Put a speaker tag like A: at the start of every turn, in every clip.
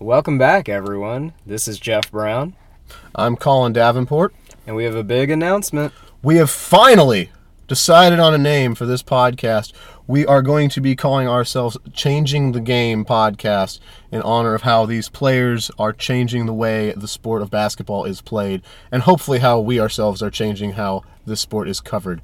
A: Welcome back, everyone. This is Jeff Brown,
B: I'm Colin Davenport.
A: and we have a big announcement.
B: We have finally decided on a name for this podcast. We are going to be calling ourselves Changing the Game Podcast in honor of how these players are changing the way the sport of basketball is played, and hopefully how we ourselves are changing how this sport is covered.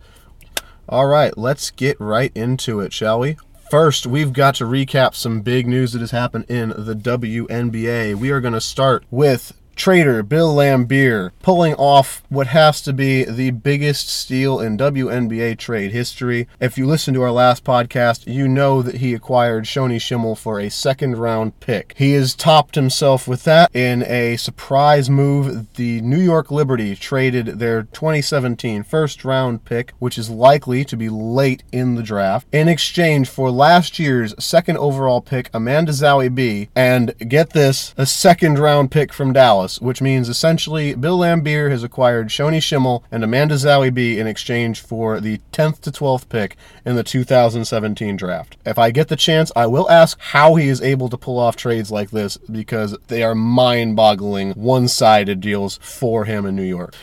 B: All right, let's get right into it, shall we? First, we've got to recap some big news that has happened in the WNBA. We are going to start with trader Bill Laimbeer pulling off what has to be the biggest steal in WNBA trade history. If you listen to our last podcast, you know that he acquired Shoni Schimmel for a second round pick. He has topped himself with that in a surprise move. The New York Liberty traded their 2017 first round pick, which is likely to be late in the draft, in exchange for last year's second overall pick, Amanda Zahui B, and get this, a second round pick from Dallas, which means essentially Bill Laimbeer has acquired Shoni Schimmel and Amanda Zahui in exchange for the 10th to 12th pick in the 2017 draft. If I get the chance, I will ask how he is able to pull off trades like this because they are mind boggling, one sided deals for him in New York.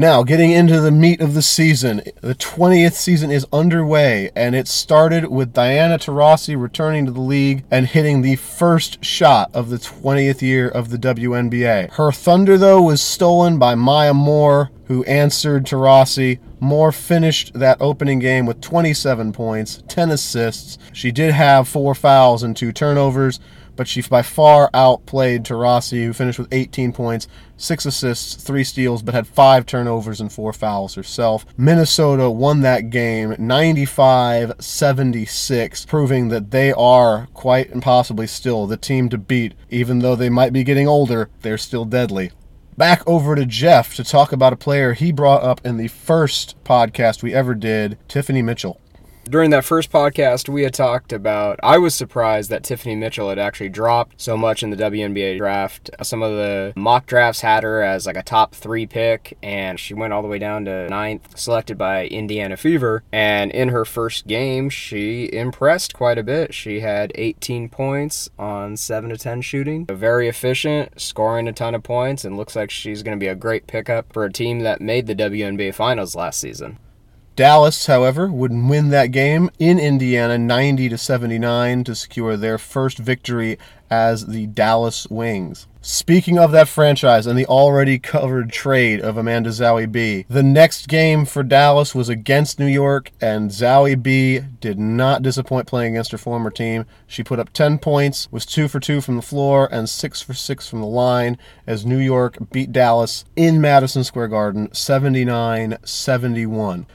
B: Now, getting into the meat of the season, the 20th season is underway, and it started with Diana Taurasi returning to the league and hitting the first shot of the 20th year of the WNBA. Her thunder, though, was stolen by Maya Moore, who answered Taurasi. Moore finished that opening game with 27 points, 10 assists. She did have four fouls and two turnovers, but she by far outplayed Taurasi, who finished with 18 points, six assists, three steals, but had five turnovers and four fouls herself. Minnesota won that game 95 76, proving that they are quite possibly still the team to beat. Even though they might be getting older, they're still deadly. Back over to Jeff to talk about a player he brought up in the first podcast we ever did, Tiffany Mitchell.
A: During that first podcast, we had talked about. I was surprised that Tiffany Mitchell had actually dropped so much in the WNBA draft. Some of the mock drafts had her as like a top three pick, and she went all the way down to ninth, selected by Indiana Fever. And in her first game, she impressed quite a bit. She had 18 points on 7 to 10 shooting. Very efficient, scoring a ton of points, and looks like she's going to be a great pickup for a team that made the WNBA finals last season.
B: Dallas, however, would win that game in Indiana 90 to 79 to secure their first victory as the Dallas Wings. Speaking of that franchise and the already covered trade of Amanda Zahui B, the next game for Dallas was against New York, and Zahui B did not disappoint playing against her former team. She put up 10 points, was 2 for 2 from the floor, and 6 for 6 from the line as New York beat Dallas in Madison Square Garden 79 71.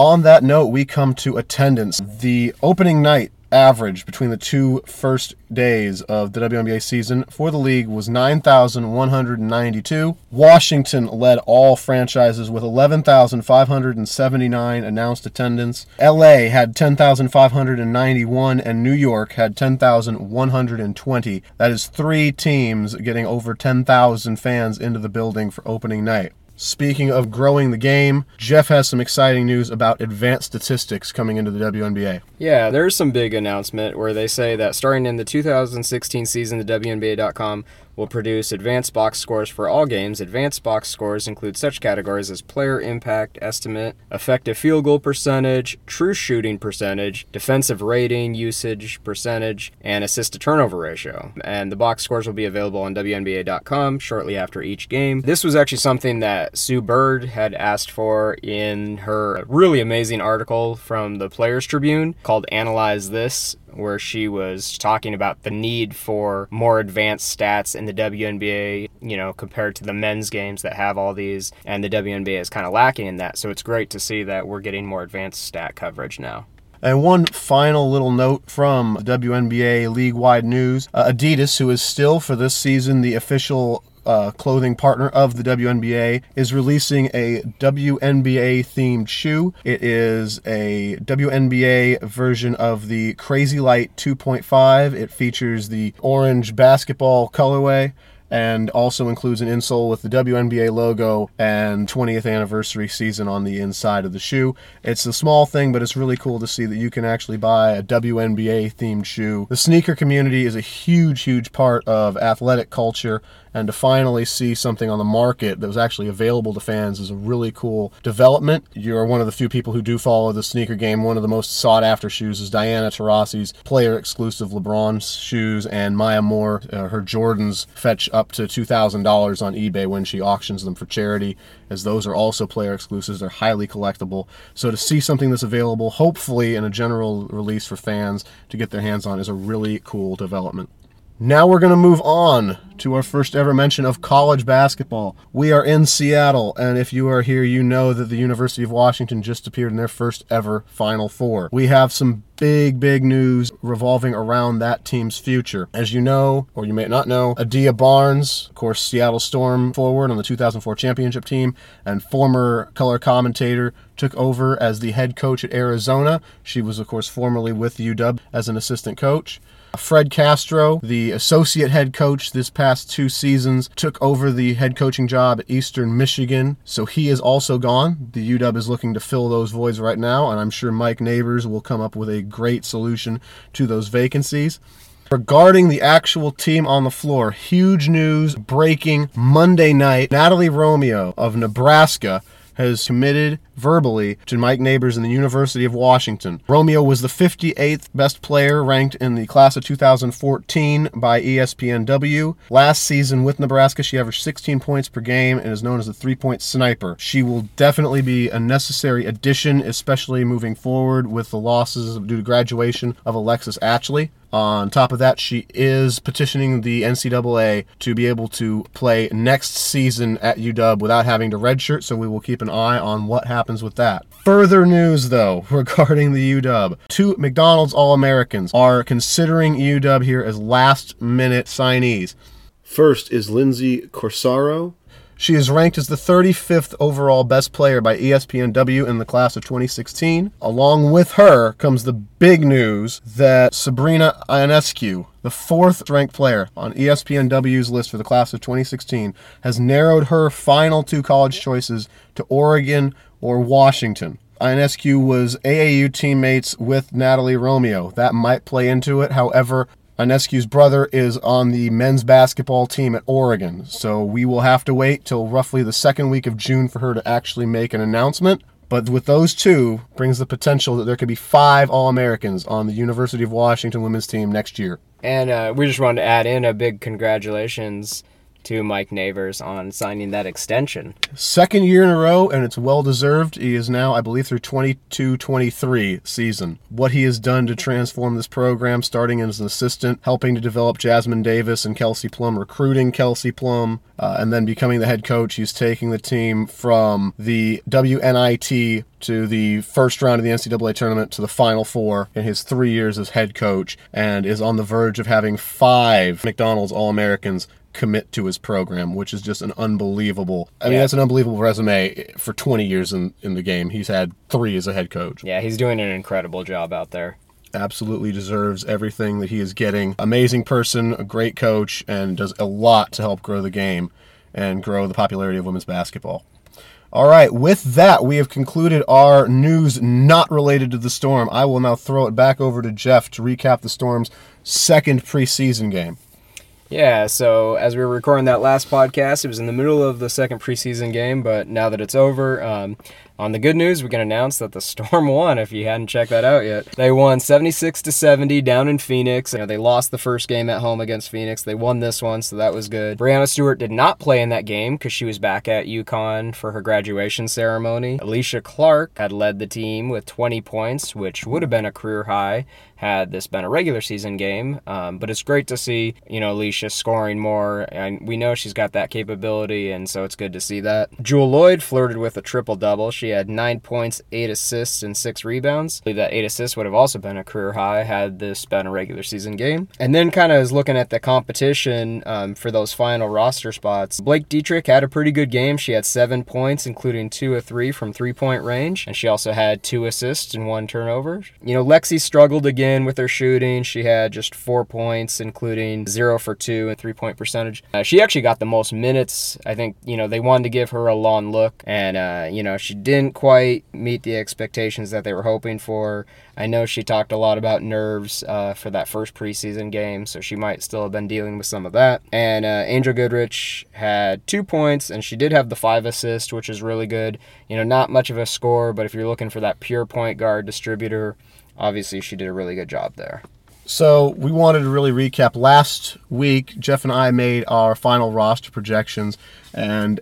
B: On that note, we come to attendance. The opening night average between the two first days of the WNBA season for the league was 9,192. Washington led all franchises with 11,579 announced attendance. LA had 10,591 and New York had 10,120. That is three teams getting over 10,000 fans into the building for opening night. Speaking of growing the game, Jeff has some exciting news about advanced statistics coming into the WNBA.
A: Yeah, there's some big announcement where they say that starting in the 2016 season, the WNBA.com will produce advanced box scores for all games. Advanced box scores include such categories as player impact estimate, effective field goal percentage, true shooting percentage, defensive rating, usage percentage, and assist to turnover ratio. And the box scores will be available on WNBA.com shortly after each game. This was actually something that Sue Bird had asked for in her really amazing article from the Players Tribune called Analyze This, where she was talking about the need for more advanced stats in the WNBA, you know, compared to the men's games that have all these, and the WNBA is kind of lacking in that. So it's great to see that we're getting more advanced stat coverage now.
B: And one final little note from WNBA league wide news uh, Adidas, who is still for this season the official uh, clothing partner of the WNBA, is releasing a WNBA themed shoe. It is a WNBA version of the Crazy Light 2.5. It features the orange basketball colorway. and also includes an insole with the WNBA logo and 20th anniversary season on the inside of the shoe. It's a small thing, but it's really cool to see that you can actually buy a WNBA themed shoe. The sneaker community is a huge, huge part of athletic culture and to finally see something on the market that was actually available to fans is a really cool development. You're one of the few people who do follow the sneaker game. One of the most sought after shoes is Diana Taurasi's player exclusive LeBron shoes, and Maya Moore, uh, her Jordans fetch up to $2,000 on eBay when she auctions them for charity, as those are also player exclusives. They're highly collectible. So to see something that's available, hopefully in a general release for fans to get their hands on, is a really cool development. Now we're going to move on to our first ever mention of college basketball. We are in Seattle, and if you are here, you know that the University of Washington just appeared in their first ever Final Four. We have some big, big news revolving around that team's future. As you know, or you may not know, Adia Barnes, of course, Seattle Storm forward on the 2004 championship team, and former color commentator, took over as the head coach at Arizona. She was, of course, formerly with UW as an assistant coach. Fred Castro, the associate head coach this past two seasons, took over the head coaching job at Eastern Michigan. So he is also gone. The UW is looking to fill those voids right now, and I'm sure Mike Neighbors will come up with a great solution to those vacancies. Regarding the actual team on the floor, huge news breaking Monday night. Natalie Romeo of Nebraska has committed verbally to Mike Neighbors in the University of Washington. Romeo was the 58th best player ranked in the class of 2014 by ESPNW. Last season with Nebraska, she averaged 16 points per game and is known as a three point sniper. She will definitely be a necessary addition, especially moving forward with the losses due to graduation of Alexis Atchley. On top of that, she is petitioning the NCAA to be able to play next season at UW without having to redshirt, so we will keep an eye on what happens with that. Further news, though, regarding the UW. Two McDonald's All Americans are considering UW here as last minute signees. First is Lindsay Corsaro, she is ranked as the 35th overall best player by ESPNW in the class of 2016. Along with her comes the big news that Sabrina Ionescu, the fourth ranked player on ESPNW's list for the class of 2016, has narrowed her final two college choices to Oregon or Washington. Ionescu was AAU teammates with Natalie Romeo. That might play into it. However, Ionescu's brother is on the men's basketball team at Oregon, so we will have to wait till roughly the second week of June for her to actually make an announcement. But with those two, brings the potential that there could be five All Americans on the University of Washington women's team next year.
A: And uh, we just wanted to add in a big congratulations to Mike Neighbors on signing that extension.
B: Second year in a row, and it's well deserved. He is now, I believe, through 22 23 season. What he has done to transform this program, starting as an assistant, helping to develop Jasmine Davis and Kelsey Plum, recruiting Kelsey Plum, uh, and then becoming the head coach. He's taking the team from the WNIT to the first round of the NCAA tournament to the Final Four in his three years as head coach, and is on the verge of having five McDonald's All Americans commit to his program, which is just an unbelievable. I mean, that's an unbelievable resume for 20 years in, in the game. He's had three as a head coach.
A: Yeah, he's doing an incredible job out there.
B: Absolutely deserves everything that he is getting. Amazing person, a great coach, and does a lot to help grow the game and grow the popularity of women's basketball. All right, with that, we have concluded our news not related to the Storm. I will now throw it back over to Jeff to recap the Storm's second preseason game.
A: Yeah, so as we were recording that last podcast, it was in the middle of the second preseason game, but now that it's over, um, on the good news, we can announce that the Storm won. If you hadn't checked that out yet, they won 76 to 70 down in Phoenix. You know, they lost the first game at home against Phoenix. They won this one, so that was good. Breanna Stewart did not play in that game because she was back at UConn for her graduation ceremony. Alysha Clark had led the team with 20 points, which would have been a career high had this been a regular season game. Um, but it's great to see, you know, Alysha scoring more, and we know she's got that capability, and so it's good to see that. Jewell Loyd flirted with a triple double. She had nine points, eight assists, and six rebounds. I believe that eight assists would have also been a career high had this been a regular season game. And then kind of is looking at the competition um, for those final roster spots. Blake Dietrick had a pretty good game. She had seven points, including two of three from three point range, and she also had two assists and one turnover. You know, Lexi struggled again with her shooting. She had just four points, including zero for two and three point percentage. Uh, she actually got the most minutes. I think, you know, they wanted to give her a long look, and, uh, you know, she didn't quite meet the expectations that they were hoping for. I know she talked a lot about nerves uh, for that first preseason game, so she might still have been dealing with some of that. And uh, Angel Goodrich had two points, and she did have the five assist, which is really good. You know, not much of a score, but if you're looking for that pure point guard distributor, obviously she did a really good job there.
B: So we wanted to really recap. Last week, Jeff and I made our final roster projections, and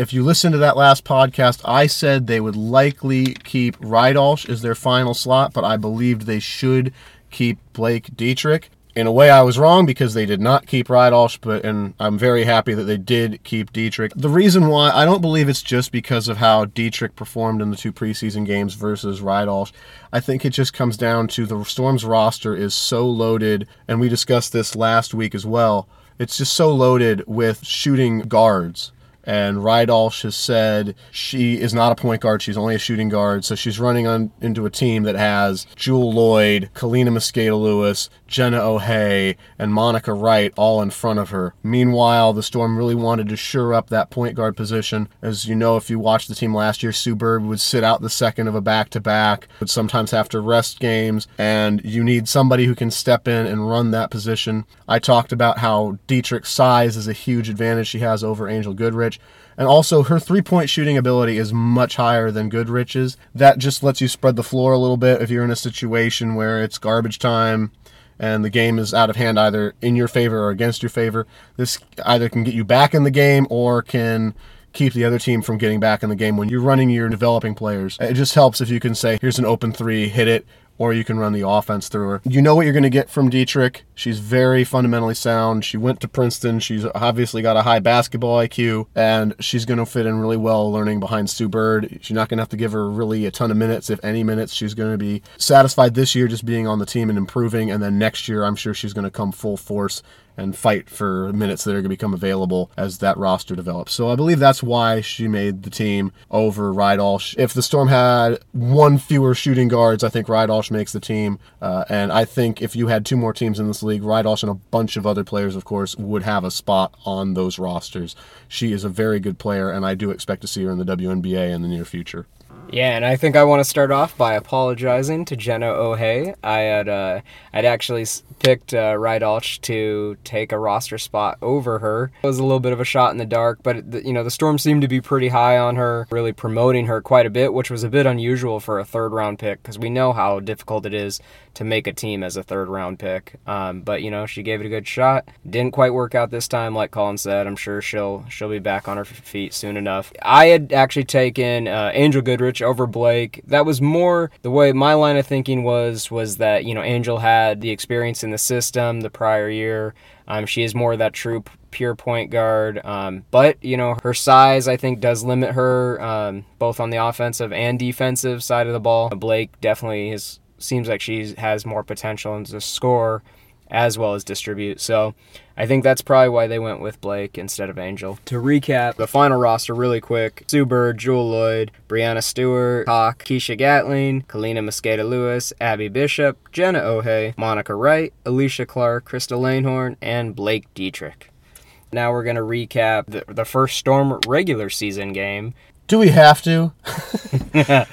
B: if you listen to that last podcast, I said they would likely keep Rydalch as their final slot, but I believed they should keep Blake Dietrick. In a way, I was wrong because they did not keep Rydalch, but and I'm very happy that they did keep Dietrick. The reason why I don't believe it's just because of how Dietrick performed in the two preseason games versus Rydalch. I think it just comes down to the Storm's roster is so loaded, and we discussed this last week as well. It's just so loaded with shooting guards and Rydalch has said she is not a point guard. She's only a shooting guard. So she's running on into a team that has Jewell Loyd, Kaleena Mosqueda Lewis, Jenna O'Hea, and Monica Wright all in front of her. Meanwhile, the Storm really wanted to shore up that point guard position. As you know, if you watched the team last year, Sue Bird would sit out the second of a back to back, would sometimes have to rest games, and you need somebody who can step in and run that position. I talked about how Dietrick's size is a huge advantage she has over Angel Goodrich. And also, her three point shooting ability is much higher than Goodrich's. That just lets you spread the floor a little bit if you're in a situation where it's garbage time and the game is out of hand either in your favor or against your favor. This either can get you back in the game or can keep the other team from getting back in the game when you're running your developing players. It just helps if you can say, here's an open three, hit it, or you can run the offense through her. You know what you're going to get from Dietrick. She's very fundamentally sound. She went to Princeton. She's obviously got a high basketball IQ, and she's going to fit in really well learning behind Sue Bird. She's not going to have to give her really a ton of minutes, if any minutes. She's going to be satisfied this year just being on the team and improving, and then next year, I'm sure she's going to come full force and fight for minutes that are going to become available as that roster develops. So I believe that's why she made the team over Rydalch. If the Storm had one fewer shooting guards, I think Rydalch makes the team. Uh, and I think if you had two more teams in this league, Rydalch and a bunch of other players, of course, would have a spot on those rosters. She is a very good player, and I do expect to see her in the WNBA in the near future.
A: Yeah, and I think I want to start off by apologizing to Jenna O'Hea. I had uh, I'd actually picked uh, Rydalch to take a roster spot over her. It was a little bit of a shot in the dark, but you know the Storm seemed to be pretty high on her, really promoting her quite a bit, which was a bit unusual for a third round pick because we know how difficult it is to make a team as a third round pick. Um, but you know she gave it a good shot. Didn't quite work out this time, like Colin said. I'm sure she'll she'll be back on her feet soon enough. I had actually taken uh, Angel Goodrich over Blake. That was more the way my line of thinking was was that you know Angel had the experience in the system the prior year. Um, she is more that true pure point guard. Um, but you know her size I think does limit her um, both on the offensive and defensive side of the ball. Blake definitely is seems like she has more potential and to score as well as distribute. So I think that's probably why they went with Blake instead of Angel. To recap the final roster really quick Sue Bird, Jewell Loyd, Breanna Stewart, Hawk, Keisha Gatling, Kaleena Mosqueda Lewis, Abby Bishop, Jenna O'Hea, Monica Wright, Alysha Clark, Crystal Langhorn, and Blake Dietrick. Now we're going to recap the, the first Storm regular season game
B: do we have to?
A: All yeah,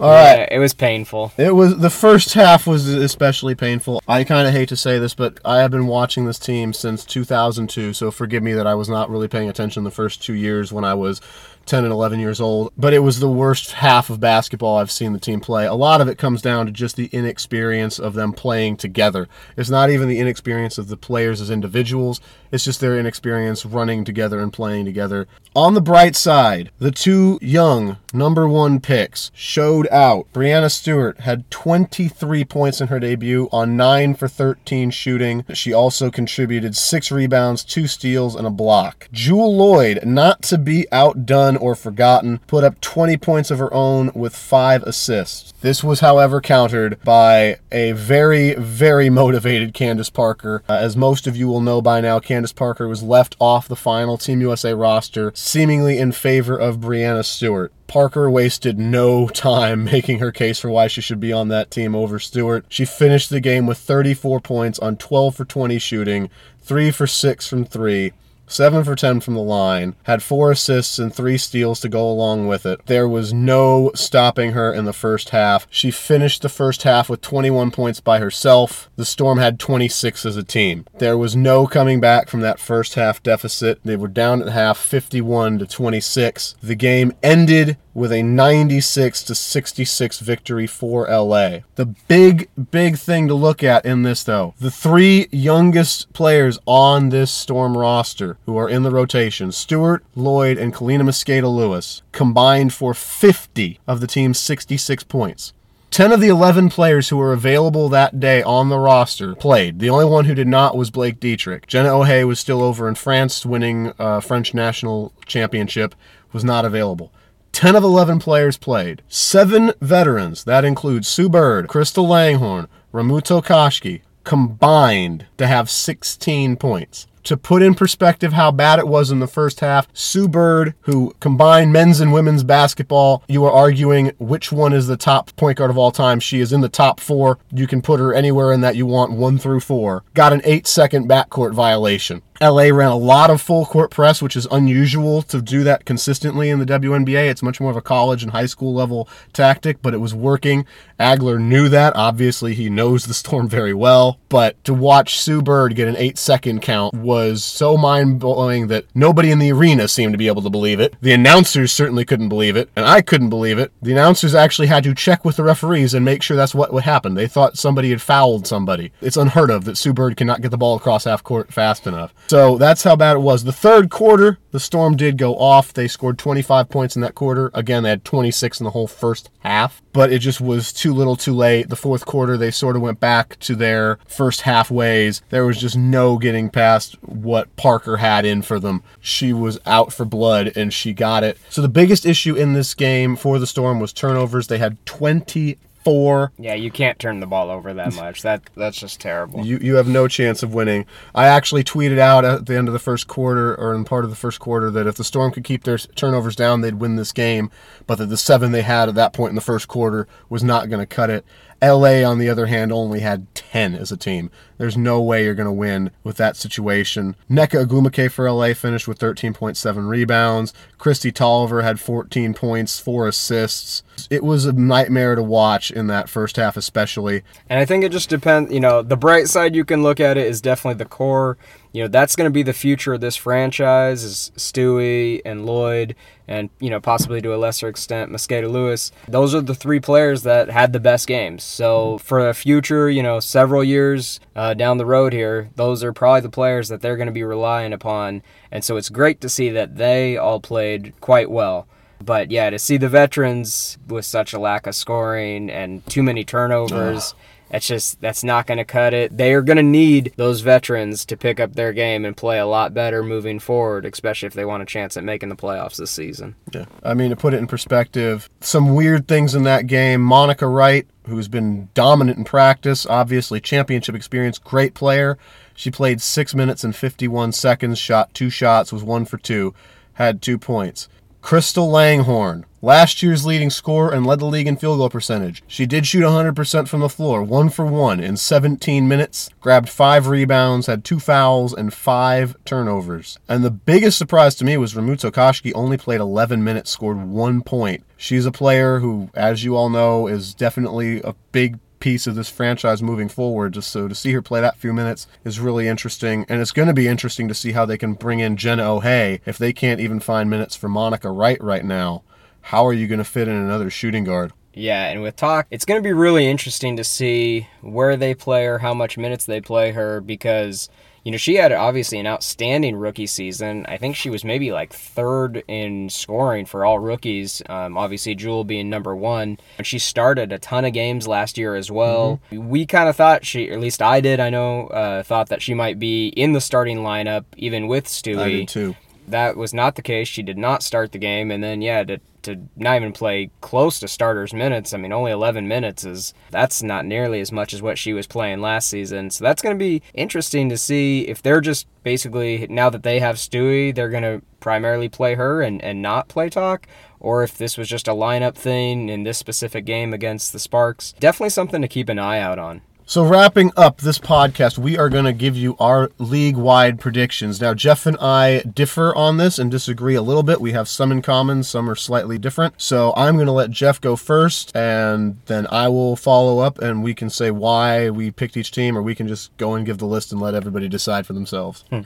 A: right. It was painful.
B: It was the first half was especially painful. I kind of hate to say this, but I have been watching this team since 2002, so forgive me that I was not really paying attention the first 2 years when I was 10 and 11 years old, but it was the worst half of basketball I've seen the team play. A lot of it comes down to just the inexperience of them playing together. It's not even the inexperience of the players as individuals, it's just their inexperience running together and playing together. On the bright side, the two young number one picks showed out. Breanna Stewart had 23 points in her debut on 9 for 13 shooting. She also contributed 6 rebounds, 2 steals, and a block. Jewell Loyd, not to be outdone or forgotten, put up 20 points of her own with five assists. This was, however, countered by a very, very motivated Candace Parker. Uh, as most of you will know by now, Candace Parker was left off the final Team USA roster, seemingly in favor of Breanna Stewart. Parker wasted no time making her case for why she should be on that team over Stewart. She finished the game with 34 points on 12 for 20 shooting, 3 for 6 from 3. Seven for 10 from the line, had four assists and three steals to go along with it. There was no stopping her in the first half. She finished the first half with 21 points by herself. The Storm had 26 as a team. There was no coming back from that first half deficit. They were down at half 51 to 26. The game ended with a 96 to 66 victory for LA. The big big thing to look at in this though, the three youngest players on this Storm roster who are in the rotation, Stewart, Loyd, and Kaleena Mosqueda Lewis, combined for 50 of the team's 66 points. 10 of the 11 players who were available that day on the roster played. The only one who did not was Blake Dietrick. Jenna O'Hea was still over in France winning a French national championship, was not available. 10 of 11 players played. Seven veterans, that includes Sue Bird, Crystal Langhorn, Ramu Tokashiki, combined to have 16 points. To put in perspective how bad it was in the first half, Sue Bird, who combined men's and women's basketball, you are arguing which one is the top point guard of all time. She is in the top four. You can put her anywhere in that you want, one through four. Got an eight second backcourt violation. LA ran a lot of full court press, which is unusual to do that consistently in the WNBA. It's much more of a college and high school level tactic, but it was working. Agler knew that. Obviously, he knows the Storm very well. But to watch Sue Bird get an eight second count was so mind blowing that nobody in the arena seemed to be able to believe it. The announcers certainly couldn't believe it, and I couldn't believe it. The announcers actually had to check with the referees and make sure that's what would happen. They thought somebody had fouled somebody. It's unheard of that Sue Bird cannot get the ball across half court fast enough. So that's how bad it was. The third quarter, the Storm did go off. They scored 25 points in that quarter. Again, they had 26 in the whole first half, but it just was too little too late. The fourth quarter, they sort of went back to their first half ways. There was just no getting past what Parker had in for them. She was out for blood and she got it. So the biggest issue in this game for the Storm was turnovers. They had 20 four.
A: Yeah, you can't turn the ball over that much. That that's just terrible.
B: You you have no chance of winning. I actually tweeted out at the end of the first quarter or in part of the first quarter that if the Storm could keep their turnovers down, they'd win this game, but that the seven they had at that point in the first quarter was not going to cut it. LA, on the other hand, only had 10 as a team. There's no way you're going to win with that situation. Nneka Ogwumike for LA finished with 13.7 rebounds. Kristi Toliver had 14 points, 4 assists. It was a nightmare to watch in that first half, especially.
A: And I think it just depends, you know, the bright side you can look at it is definitely the core you know that's going to be the future of this franchise is Stewie and Loyd and you know possibly to a lesser extent Mosqueda Lewis. Those are the three players that had the best games. So for the future, you know, several years uh, down the road here, those are probably the players that they're going to be relying upon. And so it's great to see that they all played quite well. But yeah, to see the veterans with such a lack of scoring and too many turnovers. That's just that's not going to cut it. They are going to need those veterans to pick up their game and play a lot better moving forward, especially if they want a chance at making the playoffs this season.
B: Yeah. I mean, to put it in perspective, some weird things in that game. Monica Wright, who's been dominant in practice, obviously championship experience, great player. She played 6 minutes and 51 seconds, shot two shots, was 1 for 2, had 2 points. Crystal Langhorn, last year's leading scorer and led the league in field goal percentage. She did shoot 100% from the floor, one for one in 17 minutes, grabbed five rebounds, had two fouls, and five turnovers. And the biggest surprise to me was Ramu Tokashiki only played 11 minutes, scored one point. She's a player who, as you all know, is definitely a big piece of this franchise moving forward. Just so to see her play that few minutes is really interesting, and it's going to be interesting to see how they can bring in Jenna O'Hea if they can't even find minutes for Monica Wright right now. How are you going to fit in another shooting guard?
A: Yeah, and with talk, it's going to be really interesting to see where they play her, how much minutes they play her, because you know, she had obviously an outstanding rookie season. I think she was maybe like third in scoring for all rookies. Um, obviously, Jewell being number one. And she started a ton of games last year as well. Mm-hmm. We kind of thought she, at least I did, I know, uh, thought that she might be in the starting lineup even with Stewie.
B: I did too.
A: That was not the case. She did not start the game. And then, yeah, to to not even play close to starters minutes. I mean, only 11 minutes is that's not nearly as much as what she was playing last season. So that's going to be interesting to see if they're just basically now that they have Stewie, they're going to primarily play her and, and not play talk or if this was just a lineup thing in this specific game against the Sparks. Definitely something to keep an eye out on.
B: So, wrapping up this podcast, we are going to give you our league wide predictions. Now, Jeff and I differ on this and disagree a little bit. We have some in common, some are slightly different. So, I'm going to let Jeff go first, and then I will follow up, and we can say why we picked each team, or we can just go and give the list and let everybody decide for themselves.
A: Hmm.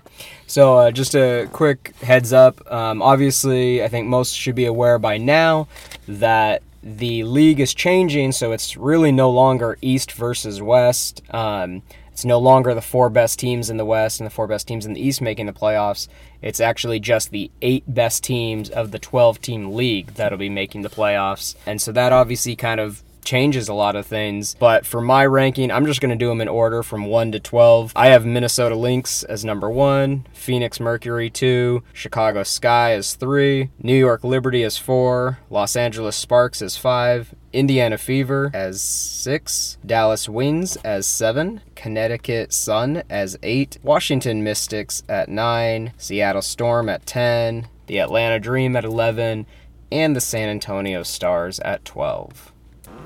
A: So, uh, just a quick heads up. Um, obviously, I think most should be aware by now that the league is changing, so it's really no longer East versus West. Um, it's no longer the four best teams in the West and the four best teams in the East making the playoffs. It's actually just the eight best teams of the 12 team league that'll be making the playoffs. And so that obviously kind of changes a lot of things. But for my ranking, I'm just going to do them in order from 1 to 12. I have Minnesota Lynx as number 1, Phoenix Mercury 2, Chicago Sky as 3, New York Liberty as 4, Los Angeles Sparks as 5, Indiana Fever as 6, Dallas Wings as 7, Connecticut Sun as 8, Washington Mystics at 9, Seattle Storm at 10, the Atlanta Dream at 11, and the San Antonio Stars at 12.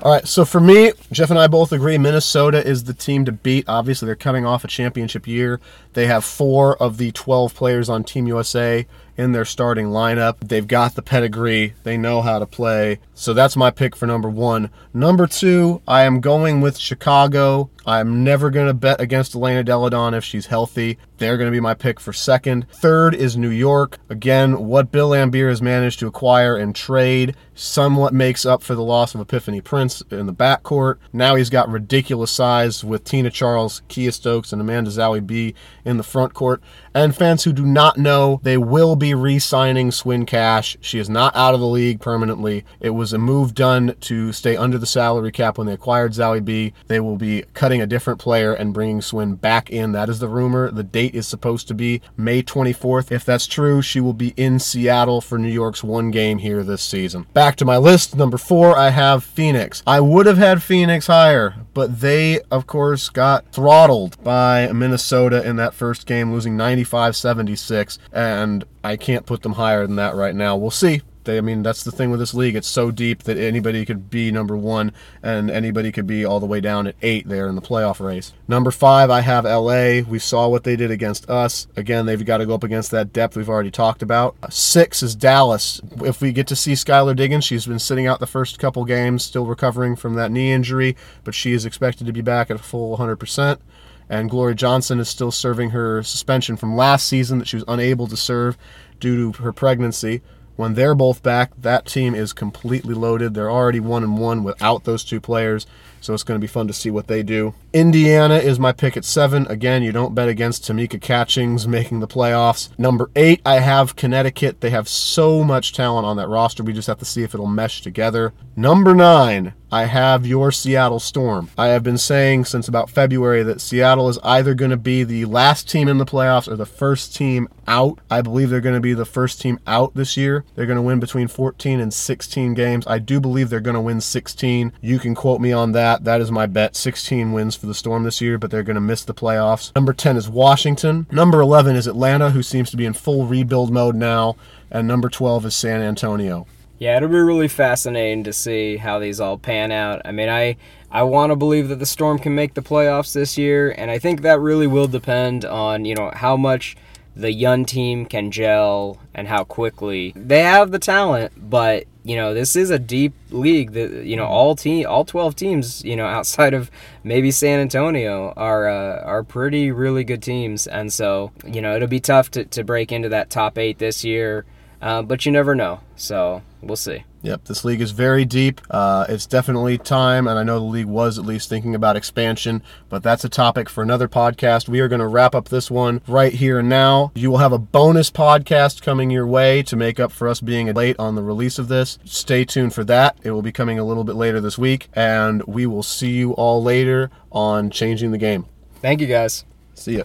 B: All right, so for me, Jeff and I both agree Minnesota is the team to beat. Obviously, they're coming off a championship year. They have four of the 12 players on Team USA in their starting lineup. They've got the pedigree, they know how to play. So that's my pick for number one. Number two, I am going with Chicago. I'm never going to bet against Elena Delle Donne if she's healthy. They're going to be my pick for second. Third is New York. Again, what Bill Laimbeer has managed to acquire and trade somewhat makes up for the loss of Epiphany Prince in the backcourt. Now he's got ridiculous size with Tina Charles, Kiah Stokes, and Amanda Zahui B in the front court. And fans who do not know, they will be re signing Swin Cash. She is not out of the league permanently. It was a move done to stay under the salary cap when they acquired Zahui B. They will be cutting a different player and bringing Swin back in. That is the rumor. The date is supposed to be May 24th. If that's true, she will be in Seattle for New York's one game here this season. Back to my list. Number four, I have Phoenix. I would have had Phoenix higher, but they, of course, got throttled by Minnesota in that first game, losing 95 76. And I can't put them higher than that right now. We'll see. They, I mean, that's the thing with this league. It's so deep that anybody could be number one, and anybody could be all the way down at eight there in the playoff race. Number five, I have LA. We saw what they did against us. Again, they've got to go up against that depth we've already talked about. Six is Dallas. If we get to see Skylar Diggins, she's been sitting out the first couple games, still recovering from that knee injury, but she is expected to be back at a full 100% and Glory Johnson is still serving her suspension from last season that she was unable to serve due to her pregnancy. When they're both back, that team is completely loaded. They're already one and one without those two players, so it's going to be fun to see what they do. Indiana is my pick at seven. Again, you don't bet against Tamika Catchings making the playoffs. Number eight, I have Connecticut. They have so much talent on that roster. We just have to see if it'll mesh together. Number nine, I have your Seattle Storm. I have been saying since about February that Seattle is either going to be the last team in the playoffs or the first team out. I believe they're going to be the first team out this year. They're going to win between 14 and 16 games. I do believe they're going to win 16. You can quote me on that. That is my bet. 16 wins for the Storm this year, but they're going to miss the playoffs. Number 10 is Washington. Number 11 is Atlanta, who seems to be in full rebuild mode now. And number 12 is San Antonio.
A: Yeah, it'll be really fascinating to see how these all pan out. I mean, I I want to believe that the Storm can make the playoffs this year, and I think that really will depend on you know how much the young team can gel and how quickly they have the talent. But you know, this is a deep league that you know all team, all twelve teams, you know, outside of maybe San Antonio are uh, are pretty really good teams, and so you know it'll be tough to to break into that top eight this year. Uh, but you never know. So we'll see.
B: Yep, this league is very deep. Uh, it's definitely time, and I know the league was at least thinking about expansion, but that's a topic for another podcast. We are going to wrap up this one right here and now. You will have a bonus podcast coming your way to make up for us being late on the release of this. Stay tuned for that. It will be coming a little bit later this week, and we will see you all later on Changing the Game.
A: Thank you, guys.
B: See ya.